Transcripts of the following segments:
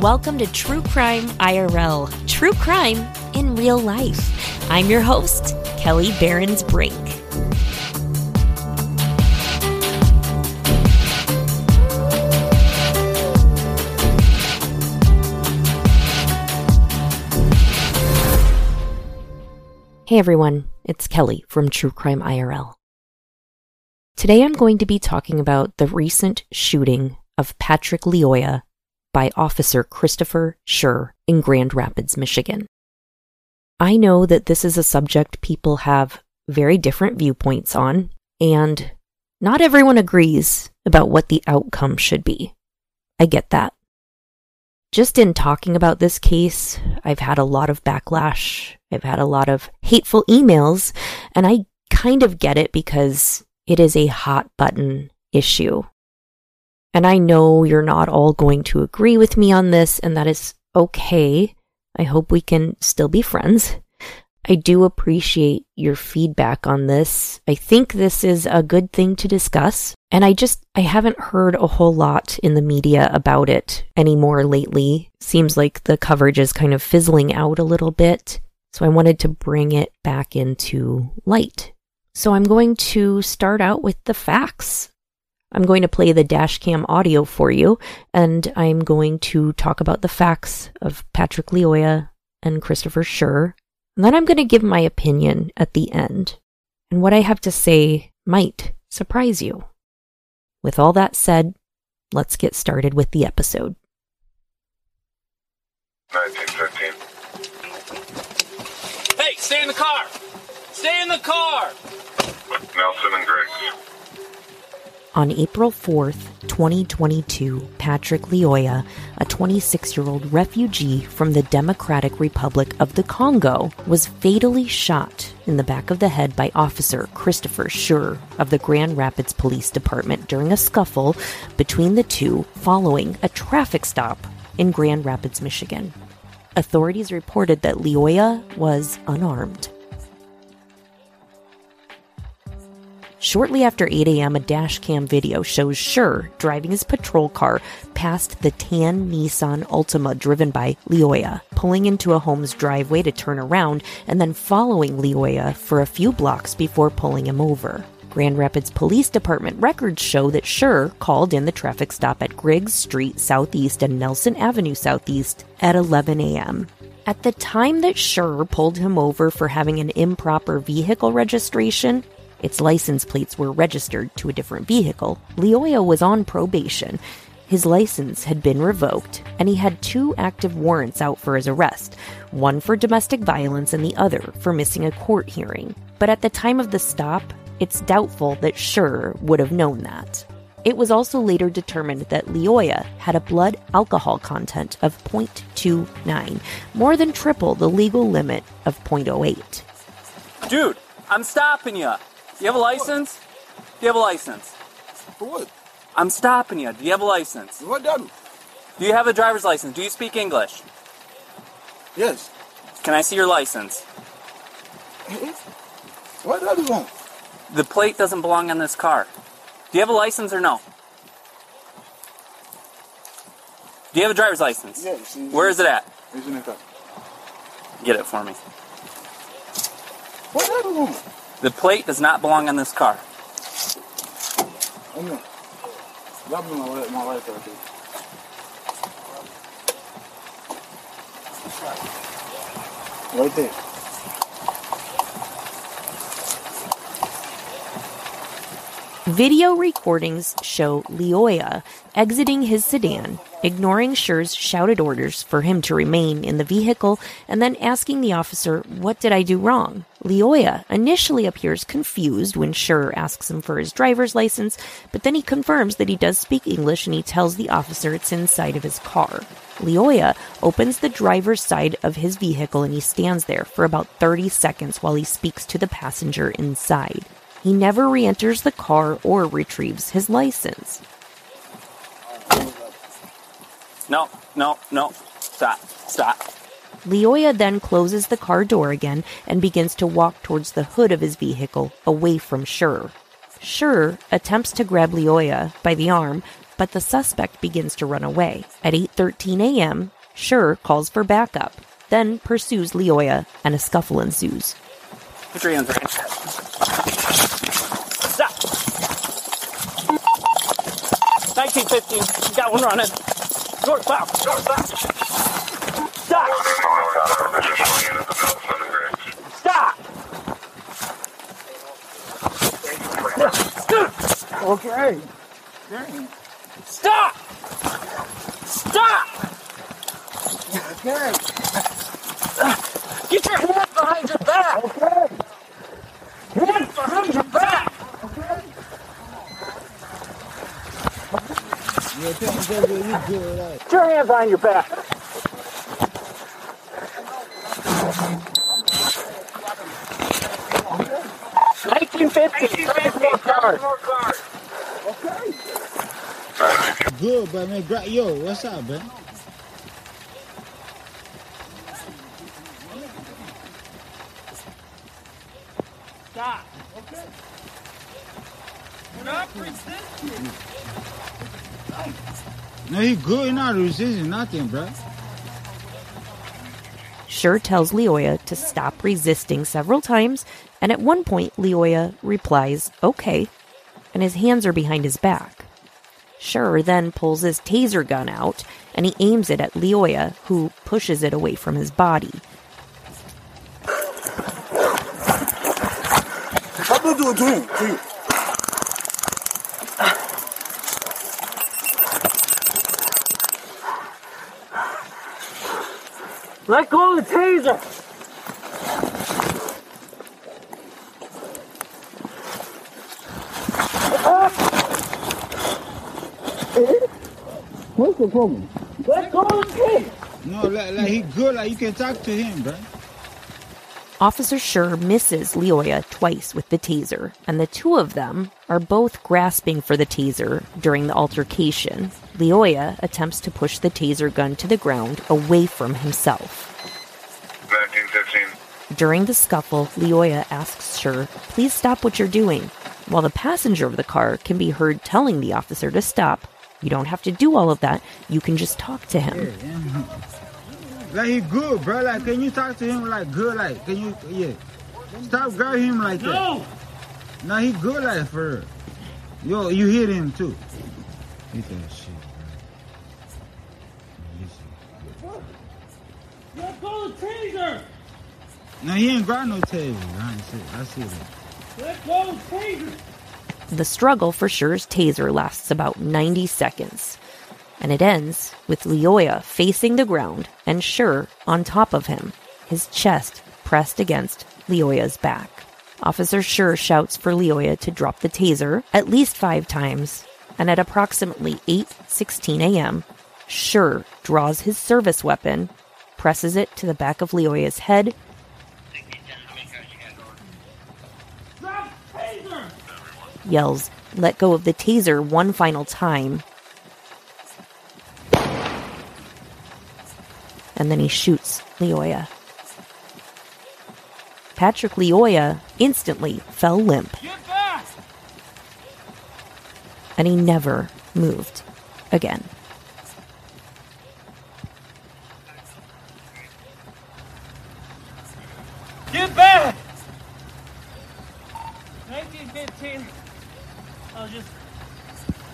welcome to True Crime IRL, true crime in real life. I'm your host, Kelly Barons Brink. Hey everyone, it's Kelly from True Crime IRL. Today I'm going to be talking about the recent shooting of Patrick Lyoya by Officer Christopher Schurr in Grand Rapids, Michigan. I know that this is a subject people have very different viewpoints on, and not everyone agrees about what the outcome should be. I get that. Just in talking about this case, I've had a lot of backlash. I've had a lot of hateful emails, and I kind of get it because it is a hot button issue. And I know you're not all going to agree with me on this, and that is okay. I hope we can still be friends. I do appreciate your feedback on this. I think this is a good thing to discuss. And I just, I haven't heard a whole lot in the media about it anymore lately. Seems like the coverage is kind of fizzling out a little bit. So I wanted to bring it back into light. So I'm going to start out with the facts. I'm going to play the dashcam audio for you, and I'm going to talk about the facts of Patrick Lyoya and Christopher Schurr. And then I'm going to give my opinion at the end. And what I have to say might surprise you. With all that said, let's get started with the episode. 1913. Hey, stay in the car! Stay in the car! Nelson and Griggs. On April 4th, 2022, Patrick Lyoya, a 26 year old refugee from the Democratic Republic of the Congo, was fatally shot in the back of the head by Officer Christopher Schurr of the Grand Rapids Police Department during a scuffle between the two following a traffic stop in Grand Rapids, Michigan. Authorities reported that Lyoya was unarmed. Shortly after 8 a.m., a dash cam video shows Schurr driving his patrol car past the tan Nissan Altima driven by Lyoya, pulling into a home's driveway to turn around and then following Lyoya for a few blocks before pulling him over. Grand Rapids Police Department records show that Schurr called in the traffic stop at Griggs Street Southeast and Nelson Avenue Southeast at 11 a.m. At the time that Schurr pulled him over for having an improper vehicle registration, its license plates were registered to a different vehicle. Lyoya was on probation. His license had been revoked, and he had two active warrants out for his arrest one for domestic violence and the other for missing a court hearing. But at the time of the stop, it's doubtful that Schurr would have known that. It was also later determined that Lyoya had a blood alcohol content of 0.29, more than triple the legal limit of 0.08. Dude, I'm stopping you. Do you have a license? Do you have a license? For what? I'm stopping you. Do you have a license? What done? Do you have a driver's license? Do you speak English? Yes. Can I see your license? What that is on? The plate doesn't belong on this car. Do you have a license or no? Do you have a driver's license? Yes. Where is it at? It's in the car. Get it for me. What that is on? The plate does not belong on this car. Oh no. That be my wife, my wife right there. Video recordings show Lyoya exiting his sedan, ignoring Schurr's shouted orders for him to remain in the vehicle, and then asking the officer, What did I do wrong? Lyoya initially appears confused when Schurr asks him for his driver's license, but then he confirms that he does speak English and he tells the officer it's inside of his car. Lyoya opens the driver's side of his vehicle and he stands there for about 30 seconds while he speaks to the passenger inside. He never re enters the car or retrieves his license. No, no, no. Stop. Stop. Lyoya then closes the car door again and begins to walk towards the hood of his vehicle, away from Schurr. Schurr attempts to grab Lyoya by the arm, but the suspect begins to run away. At 8:13 a.m., Schurr calls for backup, then pursues Lyoya, and a scuffle ensues. Put your hands right. Stop. 1915. Got one running. North, south, north, south. Stop. Additional units of Nelson and Griggs. Stop. Okay. Stop. Stop. Okay. Get your hands behind your back. Okay. Hands behind your back. Yeah, tell Get your hands behind your back. Nineteen fifty. Okay. Good, but man, gra- yo, what's up, man? He good. He not resisting nothing, bro. Schurr tells Lyoya to stop resisting several times, and at one point, Lyoya replies, okay, and his hands are behind his back. Schurr then pulls his taser gun out and he aims it at Lyoya, who pushes it away from his body. What do you do to him? To you? Let go of the taser. What's the problem? Let go of the taser. No, like, like he good. Like you can talk to him, bro. Officer Schurr misses Lyoya twice with the taser, and the two of them are both grasping for the taser during the altercation. Lyoya attempts to push the taser gun to the ground away from himself. 1915. During the scuffle, Lyoya asks Schurr, please stop what you're doing, while the passenger of the car can be heard telling the officer to stop. You don't have to do all of that, you can just talk to him. Like he good, bro. Like can you talk to him like good? Like can you? Yeah. Stop grabbing him like that. No. No, he good like for real. Yo, you hit him too. Hit that shit, bro. Listen. Let go of the taser. No, he ain't got no taser. I see. I see that. Let go the taser. The struggle for Schurr's taser lasts about 90 seconds, and it ends with Lyoya facing the ground and Schurr on top of him, his chest pressed against Lyoya's back. Officer Schurr shouts for Lyoya to drop the taser at least five times, and at approximately 8:16 a.m., Schurr draws his service weapon, presses it to the back of Lyoya's head, yells, "Let go of the taser one final time." And then he shoots Lyoya. Patrick Lyoya instantly fell limp, and he never moved again. Get back. 1915. I was just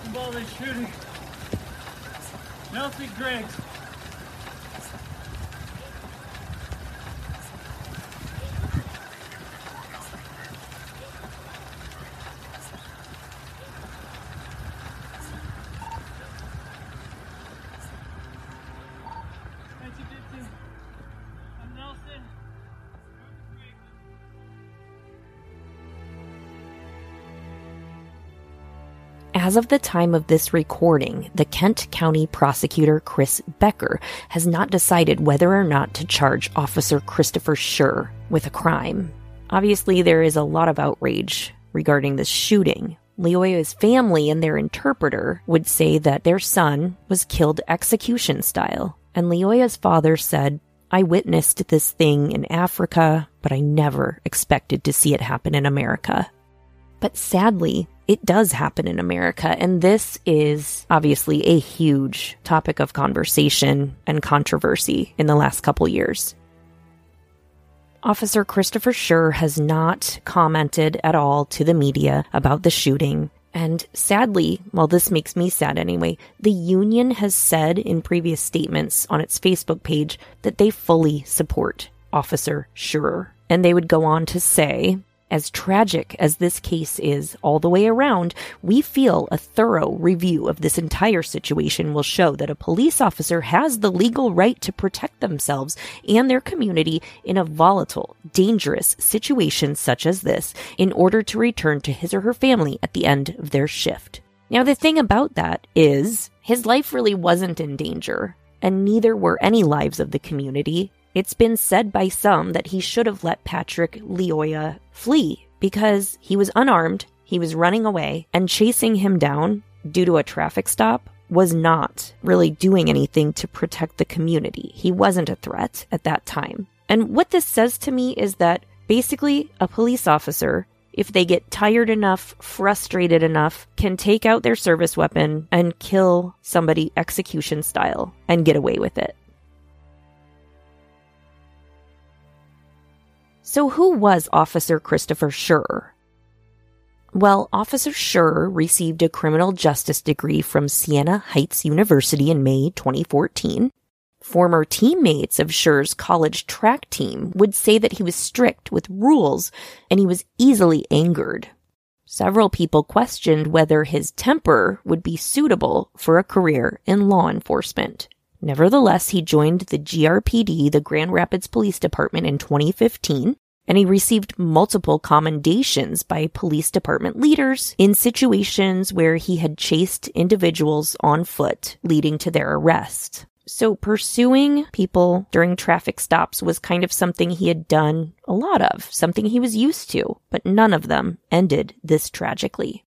involved in shooting. Nelson Griggs. As of the time of this recording, the Kent County prosecutor Chris Becker has not decided whether or not to charge Officer Christopher Schurr with a crime. Obviously, there is a lot of outrage regarding this shooting. Lyoya's family and their interpreter would say that their son was killed execution style, and Lyoya's father said, I witnessed this thing in Africa, but I never expected to see it happen in America. But sadly, it does happen in America. And this is obviously a huge topic of conversation and controversy in the last couple years. Officer Christopher Schurr has not commented at all to the media about the shooting. And sadly, well, this makes me sad anyway, the union has said in previous statements on its Facebook page that they fully support Officer Schurr. And they would go on to say, as tragic as this case is all the way around, we feel a thorough review of this entire situation will show that a police officer has the legal right to protect themselves and their community in a volatile, dangerous situation such as this in order to return to his or her family at the end of their shift. Now, the thing about that is his life really wasn't in danger, and neither were any lives of the community. It's been said by some that he should have let Patrick Lyoya flee because he was unarmed, he was running away, and chasing him down due to a traffic stop was not really doing anything to protect the community. He wasn't a threat at that time. And what this says to me is that basically a police officer, if they get tired enough, frustrated enough, can take out their service weapon and kill somebody execution style and get away with it. So, who was Officer Christopher Schurr? Well, Officer Schurr received a criminal justice degree from Siena Heights University in May 2014. Former teammates of Schurr's college track team would say that he was strict with rules and he was easily angered. Several people questioned whether his temper would be suitable for a career in law enforcement. Nevertheless, he joined the GRPD, the Grand Rapids Police Department, in 2015, and he received multiple commendations by police department leaders in situations where he had chased individuals on foot, leading to their arrest. So pursuing people during traffic stops was kind of something he had done a lot of, something he was used to, but none of them ended this tragically.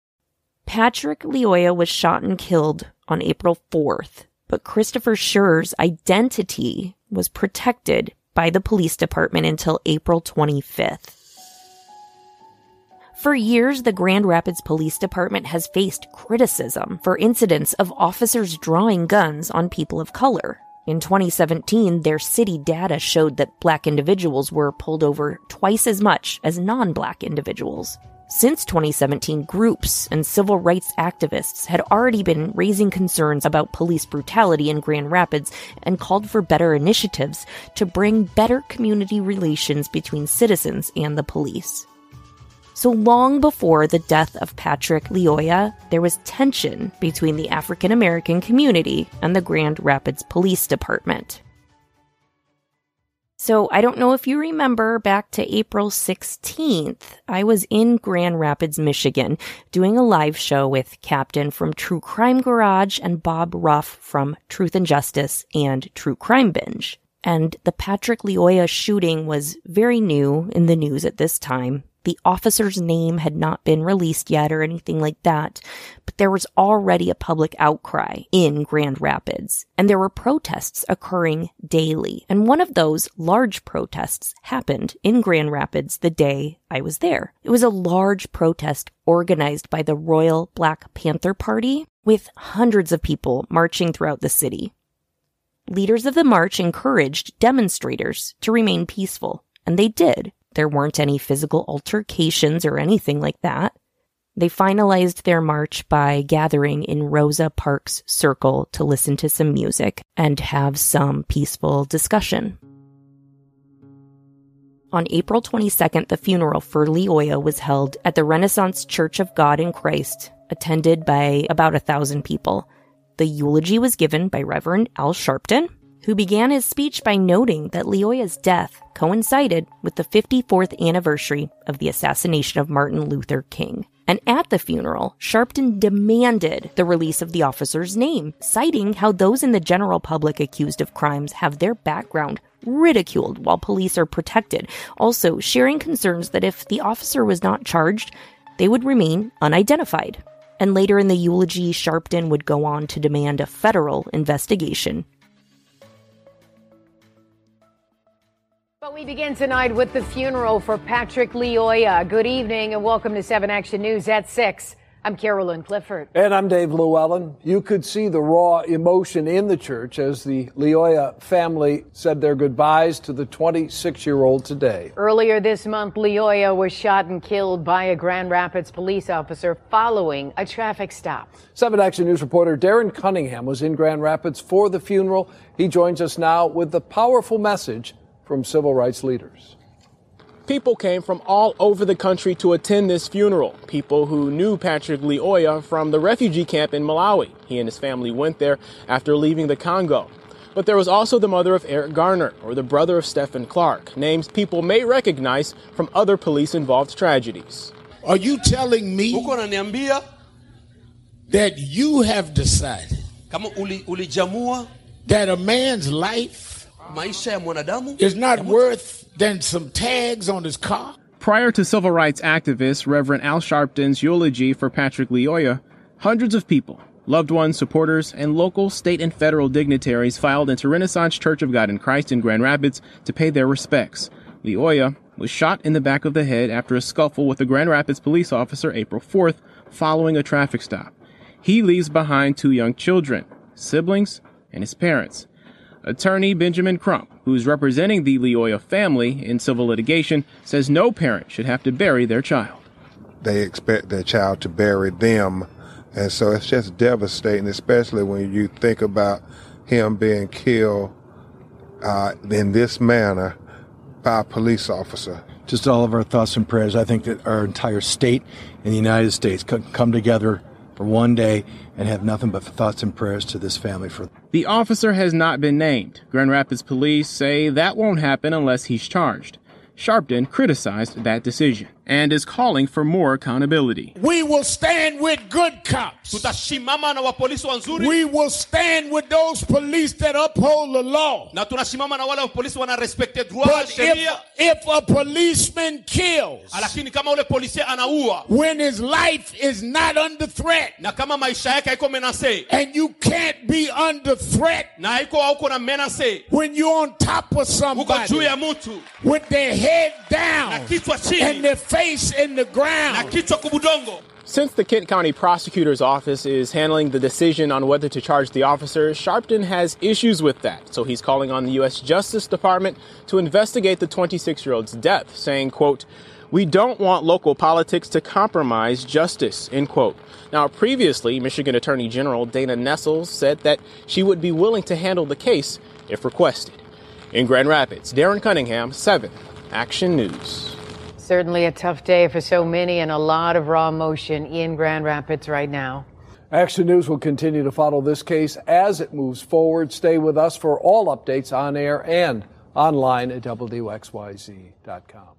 Patrick Lyoya was shot and killed on April 4th, but Christopher Schurr's identity was protected by the police department until April 25th. For years, the Grand Rapids Police Department has faced criticism for incidents of officers drawing guns on people of color. In 2017, their city data showed that black individuals were pulled over twice as much as non black individuals. Since 2017, groups and civil rights activists had already been raising concerns about police brutality in Grand Rapids and called for better initiatives to bring better community relations between citizens and the police. So long before the death of Patrick Lyoya, there was tension between the African American community and the Grand Rapids Police Department. So I don't know if you remember back to April 16th, I was in Grand Rapids, Michigan, doing a live show with Captain from True Crime Garage and Bob Ruff from Truth and Justice and True Crime Binge. And the Patrick Lyoya shooting was very new in the news at this time. The officer's name had not been released yet or anything like that, but there was already a public outcry in Grand Rapids, and there were protests occurring daily. And one of those large protests happened in Grand Rapids the day I was there. It was a large protest organized by the Royal Black Panther Party with hundreds of people marching throughout the city. Leaders of the march encouraged demonstrators to remain peaceful, and they did. There weren't any physical altercations or anything like that. They finalized their march by gathering in Rosa Parks Circle to listen to some music and have some peaceful discussion. On April 22nd, the funeral for Lyoya was held at the Renaissance Church of God in Christ, attended by about a thousand people. The eulogy was given by Reverend Al Sharpton, who began his speech by noting that Lyoya's death coincided with the 54th anniversary of the assassination of Martin Luther King. And at the funeral, Sharpton demanded the release of the officer's name, citing how those in the general public accused of crimes have their background ridiculed while police are protected, also sharing concerns that if the officer was not charged, they would remain unidentified. And later in the eulogy, Sharpton would go on to demand a federal investigation But we begin tonight with the funeral for Patrick Lyoya. Good evening and welcome to 7 Action News at 6. I'm Carolyn Clifford. And I'm Dave LewAllen. You could see the raw emotion in the church as the Lyoya family said their goodbyes to the 26 year old today. Earlier this month, Lyoya was shot and killed by a Grand Rapids police officer following a traffic stop. 7 Action News reporter Darren Cunningham was in Grand Rapids for the funeral. He joins us now with the powerful message from civil rights leaders. People came from all over the country to attend this funeral. People who knew Patrick Lyoya from the refugee camp in Malawi. He and his family went there after leaving the Congo. But there was also the mother of Eric Garner, or the brother of Stephon Clark, names people may recognize from other police involved tragedies. Are you telling me that you have decided that a man's life is not worth than some tags on his car? Prior to civil rights activist Reverend Al Sharpton's eulogy for Patrick Lyoya, hundreds of people, loved ones, supporters, and local, state, and federal dignitaries filed into Renaissance Church of God in Christ in Grand Rapids to pay their respects. Lyoya was shot in the back of the head after a scuffle with a Grand Rapids police officer April 4th following a traffic stop. He leaves behind two young children, siblings, and his parents. Attorney Benjamin Crump, who's representing the Lyoya family in civil litigation, says no parent should have to bury their child. They expect their child to bury them. And so it's just devastating, especially when you think about him being killed uh, in this manner by a police officer. Just all of our thoughts and prayers. I think that our entire state and the United States could come together for one day and have nothing but thoughts and prayers to this family for The officer has not been named. Grand Rapids police say that won't happen unless he's charged. Sharpton criticized that decision and is calling for more accountability. We will stand with good cops. tutasimama na wapolisi wanzuri We will stand with those police that uphold the law. na na wale wapolisi droit But sheria if, if a policeman kills kama ule anaua when his life is not under threat na kama maisha yake and you can't be under threat na na menase when you're on top of somebody juu with their head na down kichwa and their face in the na ground. kichwa kubudongo Since the Kent County Prosecutor's Office is handling the decision on whether to charge the officer, Sharpton has issues with that. So he's calling on the U.S. Justice Department to investigate the 26 year old's death, saying, quote, we don't want local politics to compromise justice, end quote. Now, previously, Michigan Attorney General Dana Nessel said that she would be willing to handle the case if requested. In Grand Rapids, Darren Cunningham, 7 Action News. Certainly a tough day for so many and a lot of raw emotion in Grand Rapids right now. Action News will continue to follow this case as it moves forward. Stay with us for all updates on air and online at WXYZ.com.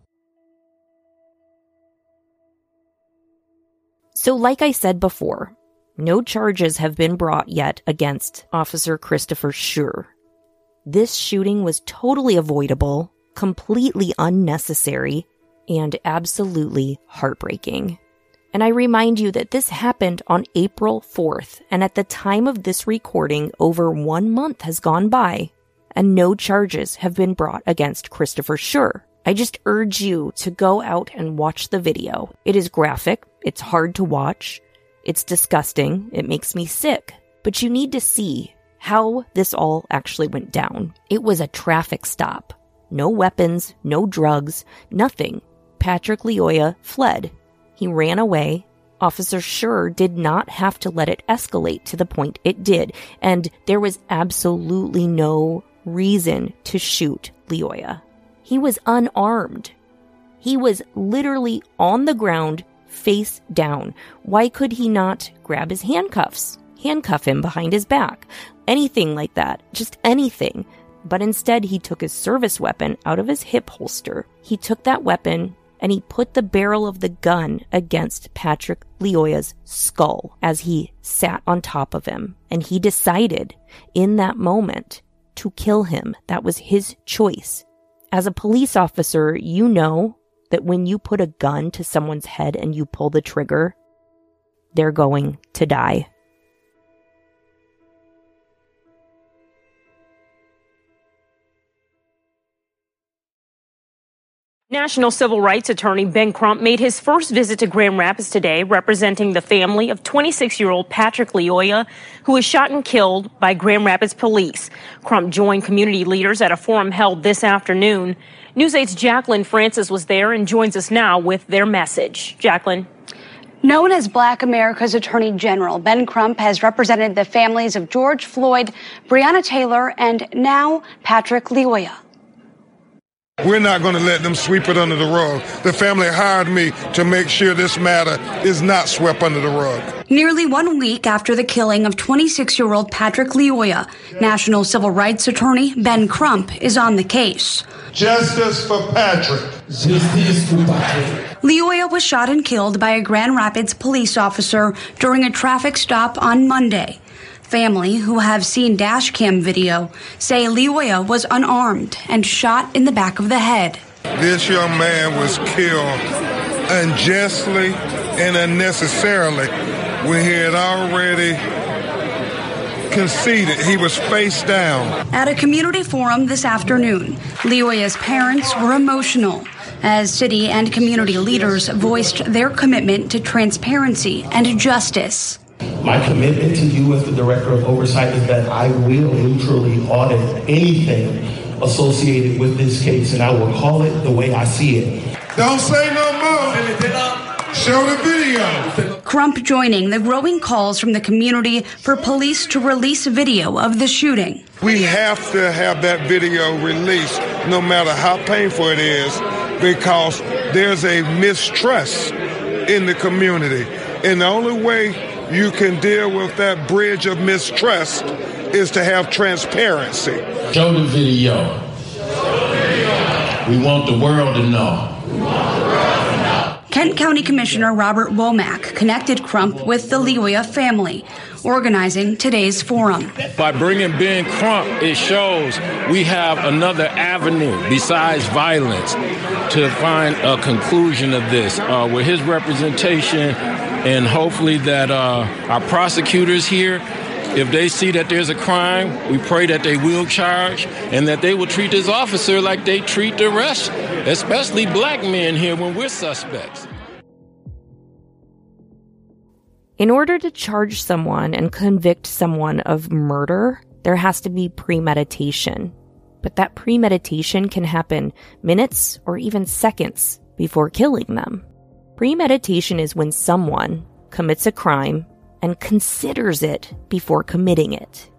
So, like I said before, no charges have been brought yet against Officer Christopher Schurr. This shooting was totally avoidable, completely unnecessary, and absolutely heartbreaking. And I remind you that this happened on April 4th, and at the time of this recording, over one month has gone by, and no charges have been brought against Christopher Schurr. I just urge you to go out and watch the video. It is graphic, it's hard to watch, it's disgusting, it makes me sick, but you need to see how this all actually went down. It was a traffic stop. No weapons, no drugs, nothing. Patrick Lyoya fled. He ran away. Officer Schurr did not have to let it escalate to the point it did, and there was absolutely no reason to shoot Lyoya. He was unarmed. He was literally on the ground, face down. Why could he not grab his handcuffs? Handcuff him behind his back. Anything like that. Just anything. But instead, he took his service weapon out of his hip holster. He took that weapon and he put the barrel of the gun against Patrick Lyoya's skull as he sat on top of him. And he decided in that moment to kill him. That was his choice. As a police officer, you know that when you put a gun to someone's head and you pull the trigger, they're going to die. National Civil Rights Attorney Ben Crump made his first visit to Grand Rapids today, representing the family of 26 year old Patrick Lyoya, who was shot and killed by Grand Rapids police. Crump joined community leaders at a forum held this afternoon. News 8's Jacqueline Francis was there and joins us now with their message. Jacqueline. Known as Black America's Attorney General, Ben Crump has represented the families of George Floyd, Breonna Taylor, and now Patrick Lyoya. We're not going to let them sweep it under the rug. The family hired me to make sure this matter is not swept under the rug. Nearly one week after the killing of 26 year old Patrick Lyoya, National Civil Rights Attorney Ben Crump is on the case. Justice for Patrick. Justice for Patrick. Lyoya was shot and killed by a Grand Rapids police officer during a traffic stop on Monday. Family who have seen dashcam video say Lyoya was unarmed and shot in the back of the head. This young man was killed unjustly and unnecessarily when he had already conceded he was face down. At a community forum this afternoon, Lyoya's parents were emotional as city and community leaders voiced their commitment to transparency and justice. My commitment to you as the Director of Oversight is that I will neutrally audit anything associated with this case, and I will call it the way I see it. Don't say no more. Show the video. Crump joining the growing calls from the community for police to release video of the shooting. We have to have that video released, no matter how painful it is, because there's a mistrust in the community. And the only way you can deal with that bridge of mistrust is to have transparency. Show the video. We want the world to know. Kent County Commissioner Robert Womack connected Crump with the Lyoya family, organizing today's forum. By bringing Ben Crump, it shows we have another avenue besides violence to find a conclusion of this. Uh, with his representation, and hopefully that uh, our prosecutors here if they see that there's a crime, we pray that they will charge and that they will treat this officer like they treat the rest, especially black men here when we're suspects. In order to charge someone and convict someone of murder, there has to be premeditation. But that premeditation can happen minutes or even seconds before killing them. Premeditation is when someone commits a crime and considers it before committing it.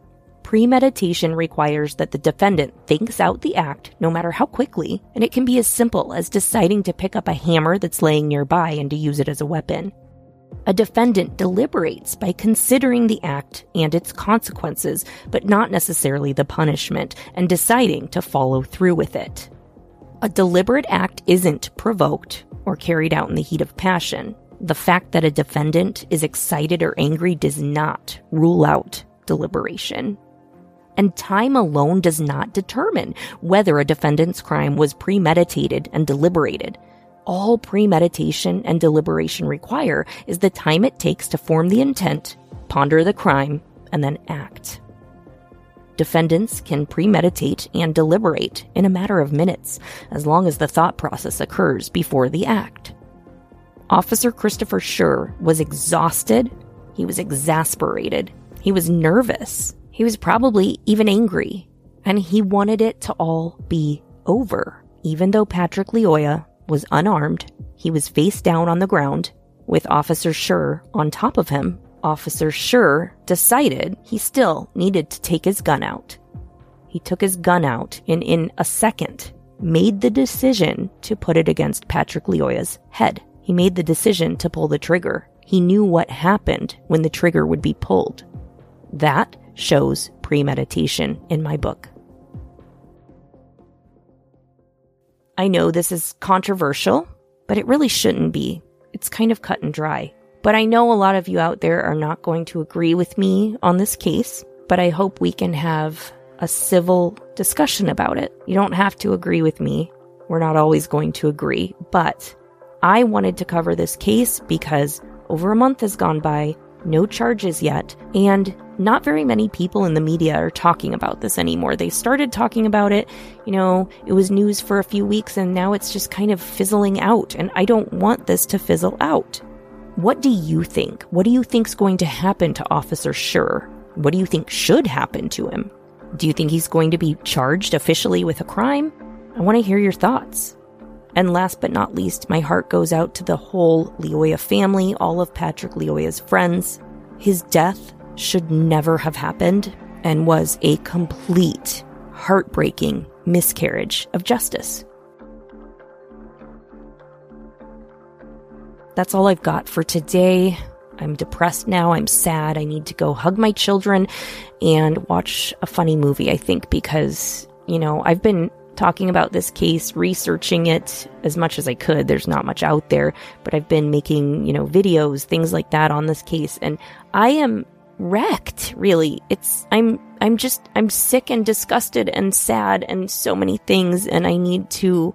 Premeditation requires that the defendant thinks out the act no matter how quickly, and it can be as simple as deciding to pick up a hammer that's laying nearby and to use it as a weapon. A defendant deliberates by considering the act and its consequences, but not necessarily the punishment, and deciding to follow through with it. A deliberate act isn't provoked or carried out in the heat of passion. The fact that a defendant is excited or angry does not rule out deliberation. And time alone does not determine whether a defendant's crime was premeditated and deliberated all premeditation and deliberation require is the time it takes to form the intent, ponder the crime, and then act. Defendants can premeditate and deliberate in a matter of minutes, as long as the thought process occurs before the act. Officer Christopher Schurr was exhausted, he was exasperated, he was nervous, he was probably even angry, and he wanted it to all be over, even though Patrick Lyoya was unarmed. He was face down on the ground with Officer Schurr on top of him. Officer Schurr decided he still needed to take his gun out. He took his gun out and in a second made the decision to put it against Patrick Lyoya's head. He made the decision to pull the trigger. He knew what happened when the trigger would be pulled. That shows premeditation in my book. I know this is controversial, but it really shouldn't be. It's kind of cut and dry. But I know a lot of you out there are not going to agree with me on this case, but I hope we can have a civil discussion about it. You don't have to agree with me. We're not always going to agree, but I wanted to cover this case because over a month has gone by, no charges yet, and not very many people in the media are talking about this anymore. They started talking about it, you know, it was news for a few weeks and now it's just kind of fizzling out. And I don't want this to fizzle out. What do you think? What do you think's going to happen to Officer Schurr? What do you think should happen to him? Do you think he's going to be charged officially with a crime? I want to hear your thoughts. And last but not least, my heart goes out to the whole Lyoya family, all of Patrick Lyoya's friends. His death should never have happened and was a complete, heartbreaking miscarriage of justice. That's all I've got for today. I'm depressed now. I'm sad. I need to go hug my children and watch a funny movie, I think, because, you know, I've been talking about this case, researching it as much as I could. There's not much out there, but I've been making, you know, videos, things like that on this case. And I am wrecked, really. It's, I'm, I'm just, I'm sick and disgusted and sad and so many things. And I need to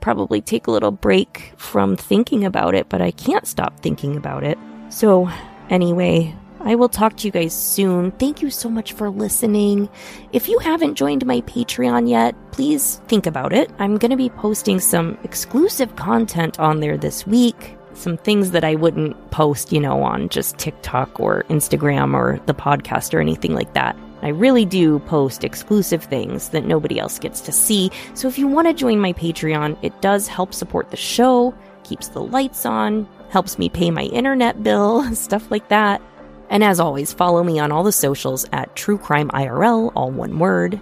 probably take a little break from thinking about it, but I can't stop thinking about it. So, anyway, I will talk to you guys soon. Thank you so much for listening. If you haven't joined my Patreon yet, please think about it. I'm going to be posting some exclusive content on there this week. Some things that I wouldn't post, you know, on just TikTok or Instagram or the podcast or anything like that. I really do post exclusive things that nobody else gets to see. So if you want to join my Patreon, it does help support the show, keeps the lights on, helps me pay my internet bill, stuff like that. And as always, follow me on all the socials at True Crime IRL, all one word.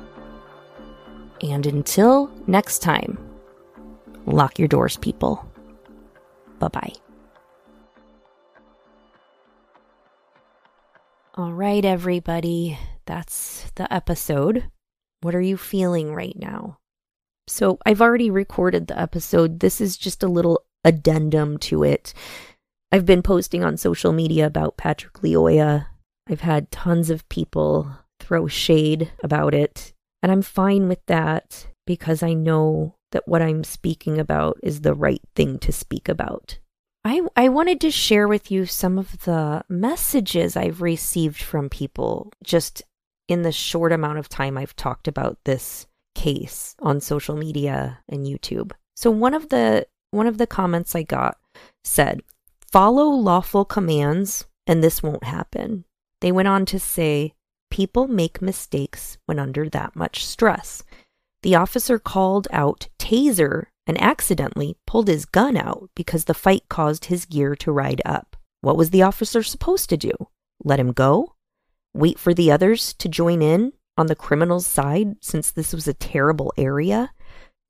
And until next time, lock your doors, people. Bye bye. All right, everybody. That's the episode. What are you feeling right now? So, I've already recorded the episode. This is just a little addendum to it. I've been posting on social media about Patrick Lyoya. I've had tons of people throw shade about it, and I'm fine with that because I know that what I'm speaking about is the right thing to speak about. I, I wanted to share with you some of the messages I've received from people just in the short amount of time I've talked about this case on social media and YouTube. So one of the one of the comments I got said, Follow lawful commands, and this won't happen. They went on to say, People make mistakes when under that much stress. The officer called out taser and accidentally pulled his gun out because the fight caused his gear to ride up. What was the officer supposed to do? Let him go? Wait for the others to join in on the criminal's side since this was a terrible area?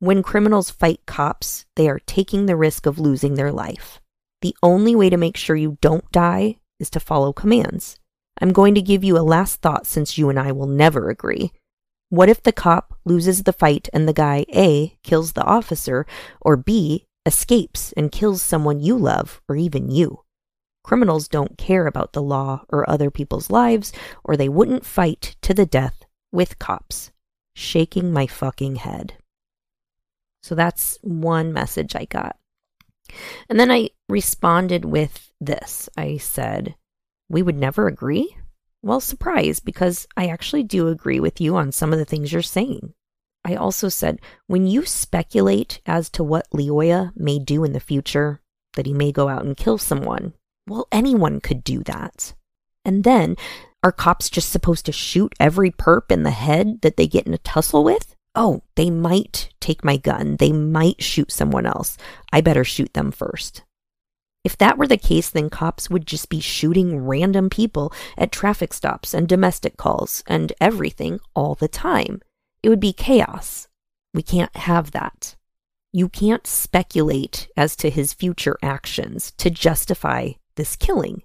When criminals fight cops, they are taking the risk of losing their life. The only way to make sure you don't die is to follow commands. I'm going to give you a last thought since you and I will never agree. What if the cop loses the fight and the guy A kills the officer, or B escapes and kills someone you love, or even you? Criminals don't care about the law or other people's lives, or they wouldn't fight to the death with cops. Shaking my fucking head. So that's one message I got. And then I responded with this I said, We would never agree? Well, surprise, because I actually do agree with you on some of the things you're saying. I also said, when you speculate as to what Lyoya may do in the future, that he may go out and kill someone, well, anyone could do that. And then, are cops just supposed to shoot every perp in the head that they get in a tussle with? Oh, they might take my gun. They might shoot someone else. I better shoot them first. If that were the case, then cops would just be shooting random people at traffic stops and domestic calls and everything all the time. It would be chaos. We can't have that. You can't speculate as to his future actions to justify this killing.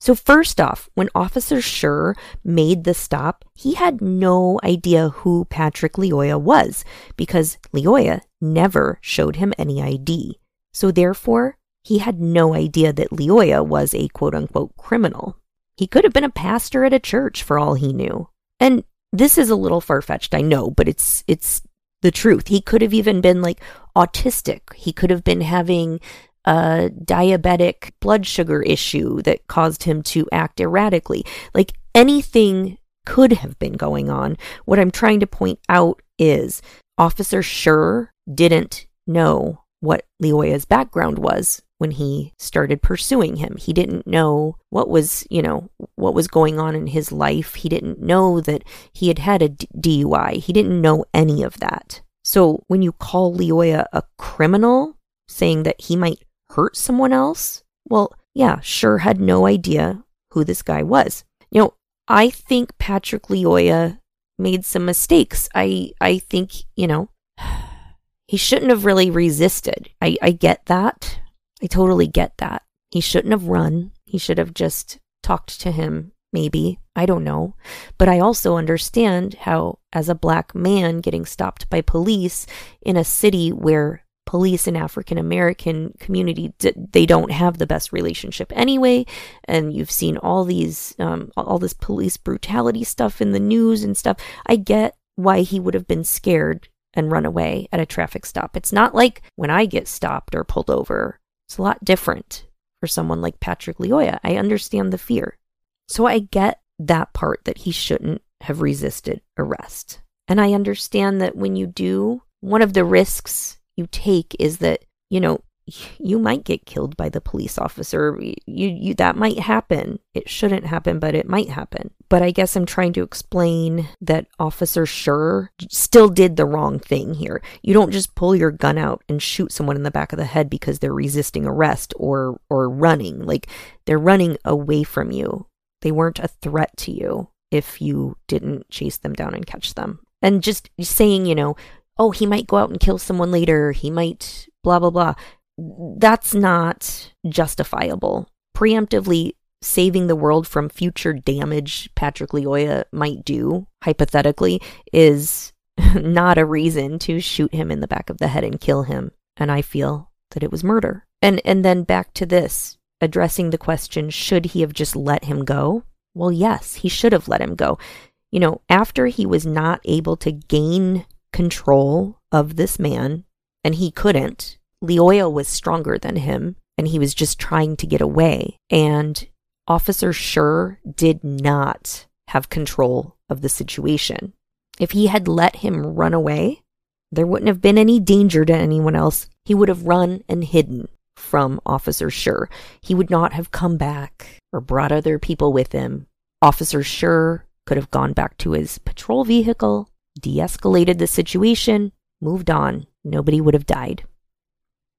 So, first off, when Officer Schurr made the stop, he had no idea who Patrick Lyoya was because Lyoya never showed him any ID. So, therefore, he had no idea that Lyoya was a quote unquote criminal. He could have been a pastor at a church for all he knew. And this is a little far fetched, I know, but it's it's the truth. He could have even been like autistic. He could have been having a diabetic blood sugar issue that caused him to act erratically. Like anything could have been going on. What I'm trying to point out is Officer Schurr didn't know what Lyoya's background was when he started pursuing him. He didn't know what was, you know, what was going on in his life. He didn't know that he had had a DUI. He didn't know any of that. So when you call Lyoya a criminal, saying that he might hurt someone else, well, yeah, sure had no idea who this guy was. You know, I think Patrick Lyoya made some mistakes. I I think, you know, he shouldn't have really resisted. I, I get that. I totally get that. He shouldn't have run. He should have just talked to him, maybe. I don't know. But I also understand how, as a black man getting stopped by police in a city where police and African American community they don't have the best relationship anyway, and you've seen all these um, all this police brutality stuff in the news and stuff. I get why he would have been scared and run away at a traffic stop. It's not like when I get stopped or pulled over. It's a lot different for someone like Patrick Lyoya. I understand the fear. So I get that part that he shouldn't have resisted arrest. And I understand that when you do, one of the risks you take is that, you know, you might get killed by the police officer. You, you that might happen. It shouldn't happen, but it might happen. But I guess I'm trying to explain that Officer Schurr still did the wrong thing here. You don't just pull your gun out and shoot someone in the back of the head because they're resisting arrest or or running. Like they're running away from you. They weren't a threat to you if you didn't chase them down and catch them. And just saying, you know, oh, he might go out and kill someone later, he might blah, blah, blah. That's not justifiable. Preemptively saving the world from future damage Patrick Lyoya might do, hypothetically, is not a reason to shoot him in the back of the head and kill him. And I feel that it was murder. And and then back to this, addressing the question, should he have just let him go? Well, yes, he should have let him go. You know, after he was not able to gain control of this man, and he couldn't. Lyoya was stronger than him, and he was just trying to get away. And Officer Schurr did not have control of the situation. If he had let him run away, there wouldn't have been any danger to anyone else. He would have run and hidden from Officer Schurr. He would not have come back or brought other people with him. Officer Schurr could have gone back to his patrol vehicle de escalated the situation, moved on. Nobody would have died.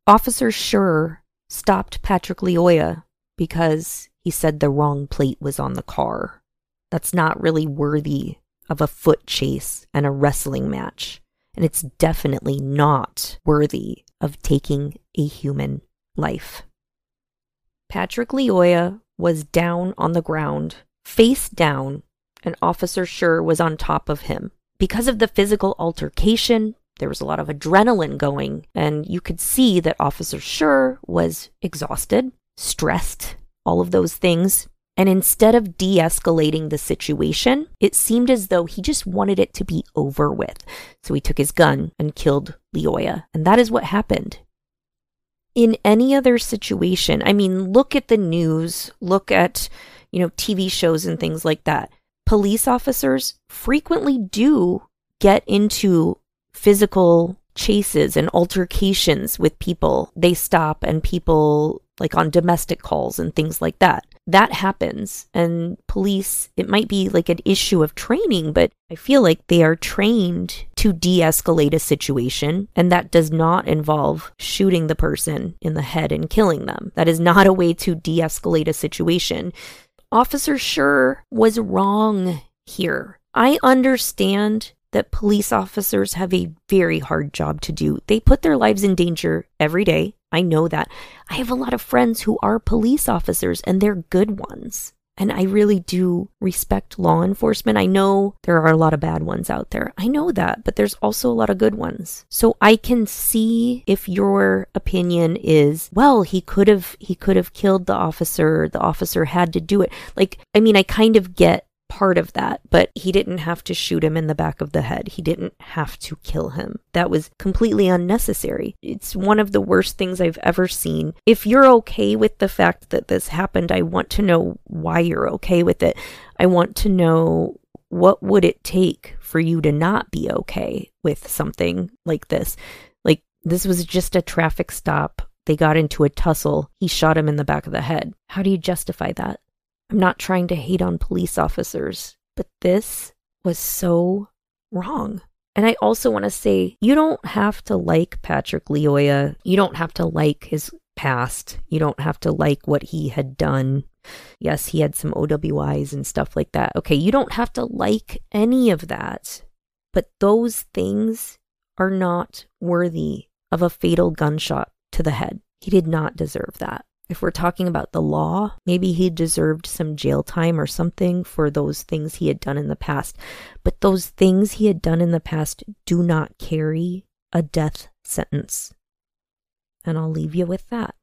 Officer Schurr stopped Patrick Lyoya because he said the wrong plate was on the car. That's not really worthy of a foot chase and a wrestling match. And it's definitely not worthy of taking a human life. Patrick Lyoya was down on the ground, face down, and Officer Schurr was on top of him because of the physical altercation, there was a lot of adrenaline going, and you could see that Officer Schurr was exhausted, stressed, all of those things. And instead of de escalating the situation, it seemed as though he just wanted it to be over with. So he took his gun and killed Lyoya. And that is what happened. In any other situation, I mean, look at the news, look at, you know, TV shows and things like that police officers frequently do get into physical chases and altercations with people. They stop and people, like on domestic calls and things like that. That happens. And police, it might be like an issue of training, but I feel like they are trained to de escalate a situation. And that does not involve shooting the person in the head and killing them. That is not a way to de escalate a situation. Officer Schurr was wrong here. I understand that police officers have a very hard job to do. They put their lives in danger every day. I know that. I have a lot of friends who are police officers and they're good ones. And I really do respect law enforcement. I know there are a lot of bad ones out there. I know that, but there's also a lot of good ones. So I can see if your opinion is, well, he could have he could have killed the officer. The officer had to do it. Like I mean, I kind of get part of that, but he didn't have to shoot him in the back of the head. He didn't have to kill him. That was completely unnecessary. It's one of the worst things I've ever seen. If you're okay with the fact that this happened, I want to know why you're okay with it. I want to know what would it take for you to not be okay with something like this? Like this was just a traffic stop. They got into a tussle. He shot him in the back of the head. How do you justify that? I'm not trying to hate on police officers, but this was so wrong. And I also want to say you don't have to like Patrick Lyoya. You don't have to like his past. You don't have to like what he had done. Yes, he had some OWIs and stuff like that. Okay, you don't have to like any of that. But those things are not worthy of a fatal gunshot to the head. He did not deserve that. If we're talking about the law, maybe he deserved some jail time or something for those things he had done in the past. But those things he had done in the past do not carry a death sentence. And I'll leave you with that.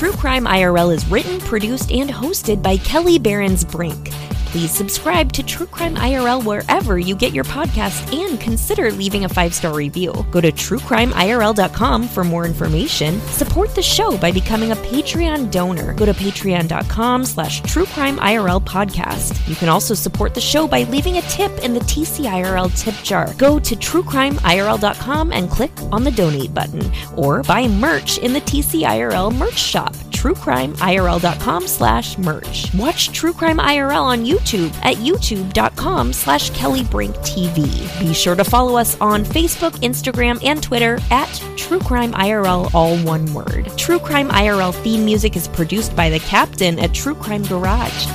True Crime IRL is written, produced, and hosted by Kelly Barons Brink. Please subscribe to True Crime IRL wherever you get your podcasts and consider leaving a five star review. Go to truecrimeirl.com for more information. Support the show by becoming a Patreon donor. Go to patreon.com slash truecrimeirl podcast. You can also support the show by leaving a tip in the TCIRL tip jar. Go to truecrimeirl.com and click on the donate button or buy merch in the TCIRL merch shop truecrimeirl.com slash merch. Watch True Crime IRL on YouTube at youtube.com slash kellybrinktv. Be sure to follow us on Facebook, Instagram, and Twitter at True Crime IRL, all one word. True Crime IRL theme music is produced by The Captain at True Crime Garage.